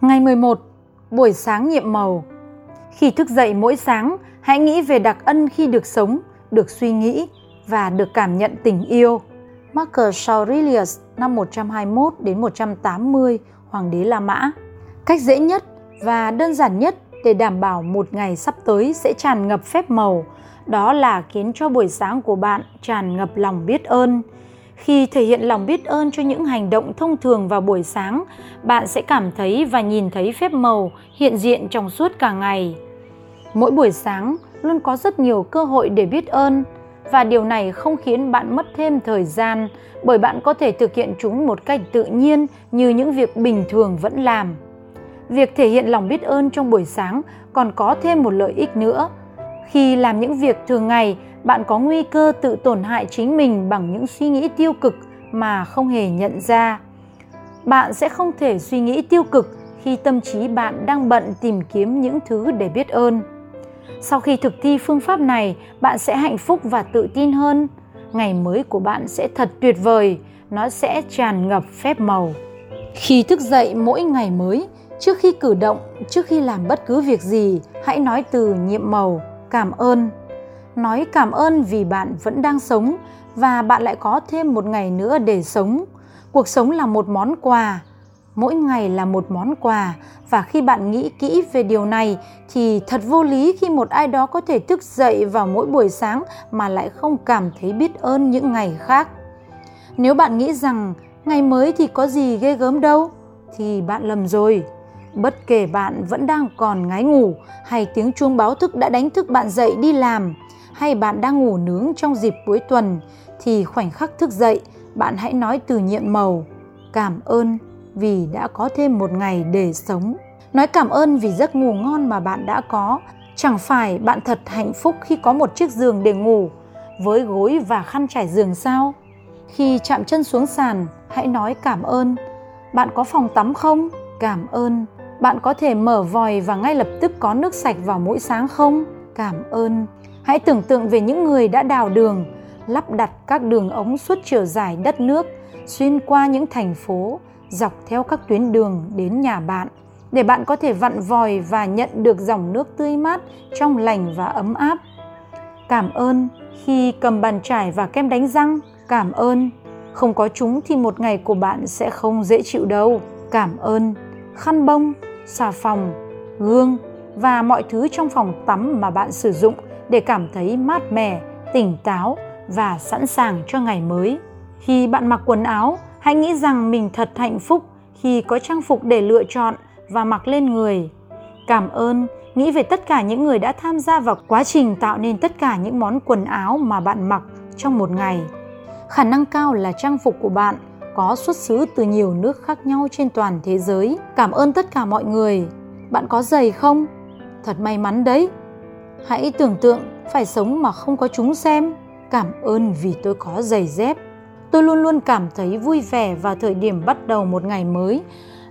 Ngày 11, buổi sáng nhiệm màu. Khi thức dậy mỗi sáng, hãy nghĩ về đặc ân khi được sống, được suy nghĩ và được cảm nhận tình yêu. Marcus Aurelius năm 121 đến 180, Hoàng đế La Mã. Cách dễ nhất và đơn giản nhất để đảm bảo một ngày sắp tới sẽ tràn ngập phép màu, đó là khiến cho buổi sáng của bạn tràn ngập lòng biết ơn. Khi thể hiện lòng biết ơn cho những hành động thông thường vào buổi sáng, bạn sẽ cảm thấy và nhìn thấy phép màu hiện diện trong suốt cả ngày. Mỗi buổi sáng luôn có rất nhiều cơ hội để biết ơn và điều này không khiến bạn mất thêm thời gian bởi bạn có thể thực hiện chúng một cách tự nhiên như những việc bình thường vẫn làm việc thể hiện lòng biết ơn trong buổi sáng còn có thêm một lợi ích nữa khi làm những việc thường ngày bạn có nguy cơ tự tổn hại chính mình bằng những suy nghĩ tiêu cực mà không hề nhận ra. Bạn sẽ không thể suy nghĩ tiêu cực khi tâm trí bạn đang bận tìm kiếm những thứ để biết ơn. Sau khi thực thi phương pháp này, bạn sẽ hạnh phúc và tự tin hơn. Ngày mới của bạn sẽ thật tuyệt vời, nó sẽ tràn ngập phép màu. Khi thức dậy mỗi ngày mới, trước khi cử động, trước khi làm bất cứ việc gì, hãy nói từ nhiệm màu, cảm ơn nói cảm ơn vì bạn vẫn đang sống và bạn lại có thêm một ngày nữa để sống. Cuộc sống là một món quà, mỗi ngày là một món quà. Và khi bạn nghĩ kỹ về điều này thì thật vô lý khi một ai đó có thể thức dậy vào mỗi buổi sáng mà lại không cảm thấy biết ơn những ngày khác. Nếu bạn nghĩ rằng ngày mới thì có gì ghê gớm đâu, thì bạn lầm rồi. Bất kể bạn vẫn đang còn ngái ngủ hay tiếng chuông báo thức đã đánh thức bạn dậy đi làm hay bạn đang ngủ nướng trong dịp cuối tuần, thì khoảnh khắc thức dậy, bạn hãy nói từ nhiệm màu, cảm ơn vì đã có thêm một ngày để sống. Nói cảm ơn vì giấc ngủ ngon mà bạn đã có. Chẳng phải bạn thật hạnh phúc khi có một chiếc giường để ngủ với gối và khăn trải giường sao? Khi chạm chân xuống sàn, hãy nói cảm ơn. Bạn có phòng tắm không? Cảm ơn. Bạn có thể mở vòi và ngay lập tức có nước sạch vào mỗi sáng không? Cảm ơn hãy tưởng tượng về những người đã đào đường, lắp đặt các đường ống suốt chiều dài đất nước, xuyên qua những thành phố, dọc theo các tuyến đường đến nhà bạn, để bạn có thể vặn vòi và nhận được dòng nước tươi mát trong lành và ấm áp. Cảm ơn khi cầm bàn chải và kem đánh răng. Cảm ơn. Không có chúng thì một ngày của bạn sẽ không dễ chịu đâu. Cảm ơn. Khăn bông, xà phòng, gương và mọi thứ trong phòng tắm mà bạn sử dụng để cảm thấy mát mẻ, tỉnh táo và sẵn sàng cho ngày mới. Khi bạn mặc quần áo, hãy nghĩ rằng mình thật hạnh phúc khi có trang phục để lựa chọn và mặc lên người. Cảm ơn, nghĩ về tất cả những người đã tham gia vào quá trình tạo nên tất cả những món quần áo mà bạn mặc trong một ngày. Khả năng cao là trang phục của bạn có xuất xứ từ nhiều nước khác nhau trên toàn thế giới. Cảm ơn tất cả mọi người. Bạn có giày không? Thật may mắn đấy hãy tưởng tượng phải sống mà không có chúng xem cảm ơn vì tôi có giày dép tôi luôn luôn cảm thấy vui vẻ vào thời điểm bắt đầu một ngày mới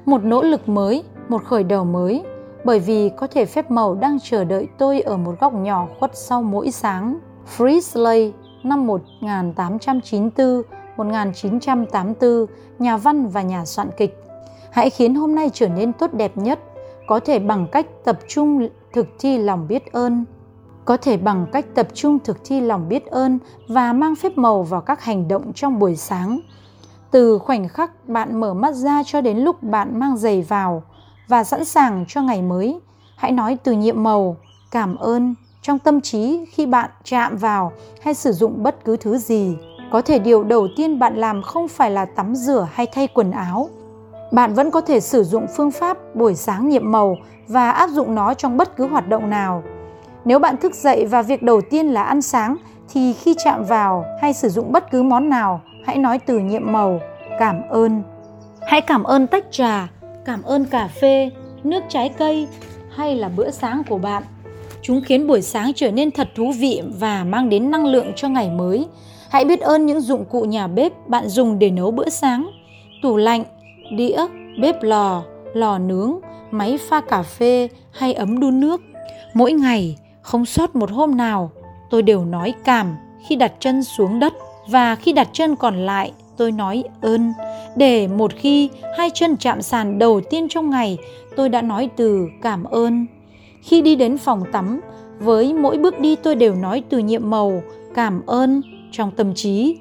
một nỗ lực mới một khởi đầu mới bởi vì có thể phép màu đang chờ đợi tôi ở một góc nhỏ khuất sau mỗi sáng. Fritz Slay năm 1894 1984, nhà văn và nhà soạn kịch. Hãy khiến hôm nay trở nên tốt đẹp nhất, có thể bằng cách tập trung thực thi lòng biết ơn. Có thể bằng cách tập trung thực thi lòng biết ơn và mang phép màu vào các hành động trong buổi sáng. Từ khoảnh khắc bạn mở mắt ra cho đến lúc bạn mang giày vào và sẵn sàng cho ngày mới, hãy nói từ nhiệm màu, cảm ơn trong tâm trí khi bạn chạm vào hay sử dụng bất cứ thứ gì. Có thể điều đầu tiên bạn làm không phải là tắm rửa hay thay quần áo. Bạn vẫn có thể sử dụng phương pháp buổi sáng nhiệm màu và áp dụng nó trong bất cứ hoạt động nào nếu bạn thức dậy và việc đầu tiên là ăn sáng thì khi chạm vào hay sử dụng bất cứ món nào hãy nói từ nhiệm màu cảm ơn hãy cảm ơn tách trà cảm ơn cà phê nước trái cây hay là bữa sáng của bạn chúng khiến buổi sáng trở nên thật thú vị và mang đến năng lượng cho ngày mới Hãy biết ơn những dụng cụ nhà bếp bạn dùng để nấu bữa sáng. Tủ lạnh, đĩa, bếp lò, lò nướng, máy pha cà phê hay ấm đun nước. Mỗi ngày, không sót một hôm nào, tôi đều nói cảm khi đặt chân xuống đất và khi đặt chân còn lại tôi nói ơn. Để một khi hai chân chạm sàn đầu tiên trong ngày, tôi đã nói từ cảm ơn. Khi đi đến phòng tắm, với mỗi bước đi tôi đều nói từ nhiệm màu cảm ơn trong tâm trí.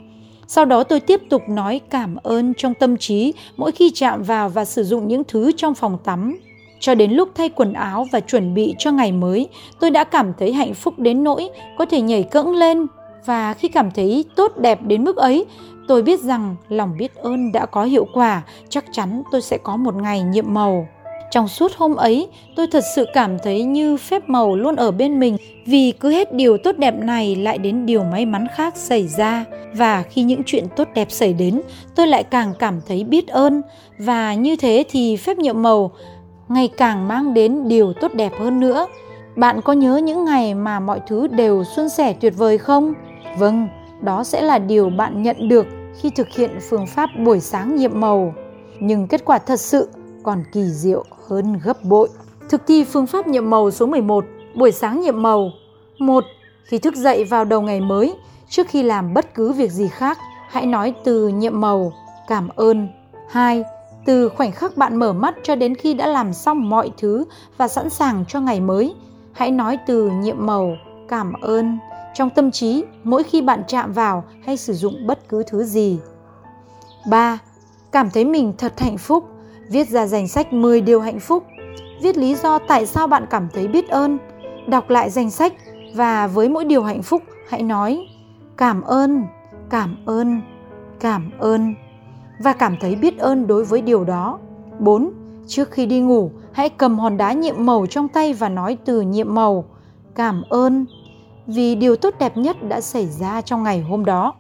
Sau đó tôi tiếp tục nói cảm ơn trong tâm trí mỗi khi chạm vào và sử dụng những thứ trong phòng tắm. Cho đến lúc thay quần áo và chuẩn bị cho ngày mới, tôi đã cảm thấy hạnh phúc đến nỗi có thể nhảy cẫng lên. Và khi cảm thấy tốt đẹp đến mức ấy, tôi biết rằng lòng biết ơn đã có hiệu quả, chắc chắn tôi sẽ có một ngày nhiệm màu. Trong suốt hôm ấy, tôi thật sự cảm thấy như phép màu luôn ở bên mình vì cứ hết điều tốt đẹp này lại đến điều may mắn khác xảy ra và khi những chuyện tốt đẹp xảy đến, tôi lại càng cảm thấy biết ơn và như thế thì phép nhiệm màu ngày càng mang đến điều tốt đẹp hơn nữa. Bạn có nhớ những ngày mà mọi thứ đều suôn sẻ tuyệt vời không? Vâng, đó sẽ là điều bạn nhận được khi thực hiện phương pháp buổi sáng nhiệm màu. Nhưng kết quả thật sự còn kỳ diệu hơn gấp bội. Thực thi phương pháp nhiệm màu số 11, buổi sáng nhiệm màu. 1. Khi thức dậy vào đầu ngày mới, trước khi làm bất cứ việc gì khác, hãy nói từ nhiệm màu, cảm ơn. 2. Từ khoảnh khắc bạn mở mắt cho đến khi đã làm xong mọi thứ và sẵn sàng cho ngày mới, hãy nói từ nhiệm màu, cảm ơn trong tâm trí mỗi khi bạn chạm vào hay sử dụng bất cứ thứ gì. 3. Cảm thấy mình thật hạnh phúc viết ra danh sách 10 điều hạnh phúc, viết lý do tại sao bạn cảm thấy biết ơn, đọc lại danh sách và với mỗi điều hạnh phúc hãy nói cảm ơn, cảm ơn, cảm ơn và cảm thấy biết ơn đối với điều đó. 4. Trước khi đi ngủ, hãy cầm hòn đá nhiệm màu trong tay và nói từ nhiệm màu cảm ơn vì điều tốt đẹp nhất đã xảy ra trong ngày hôm đó.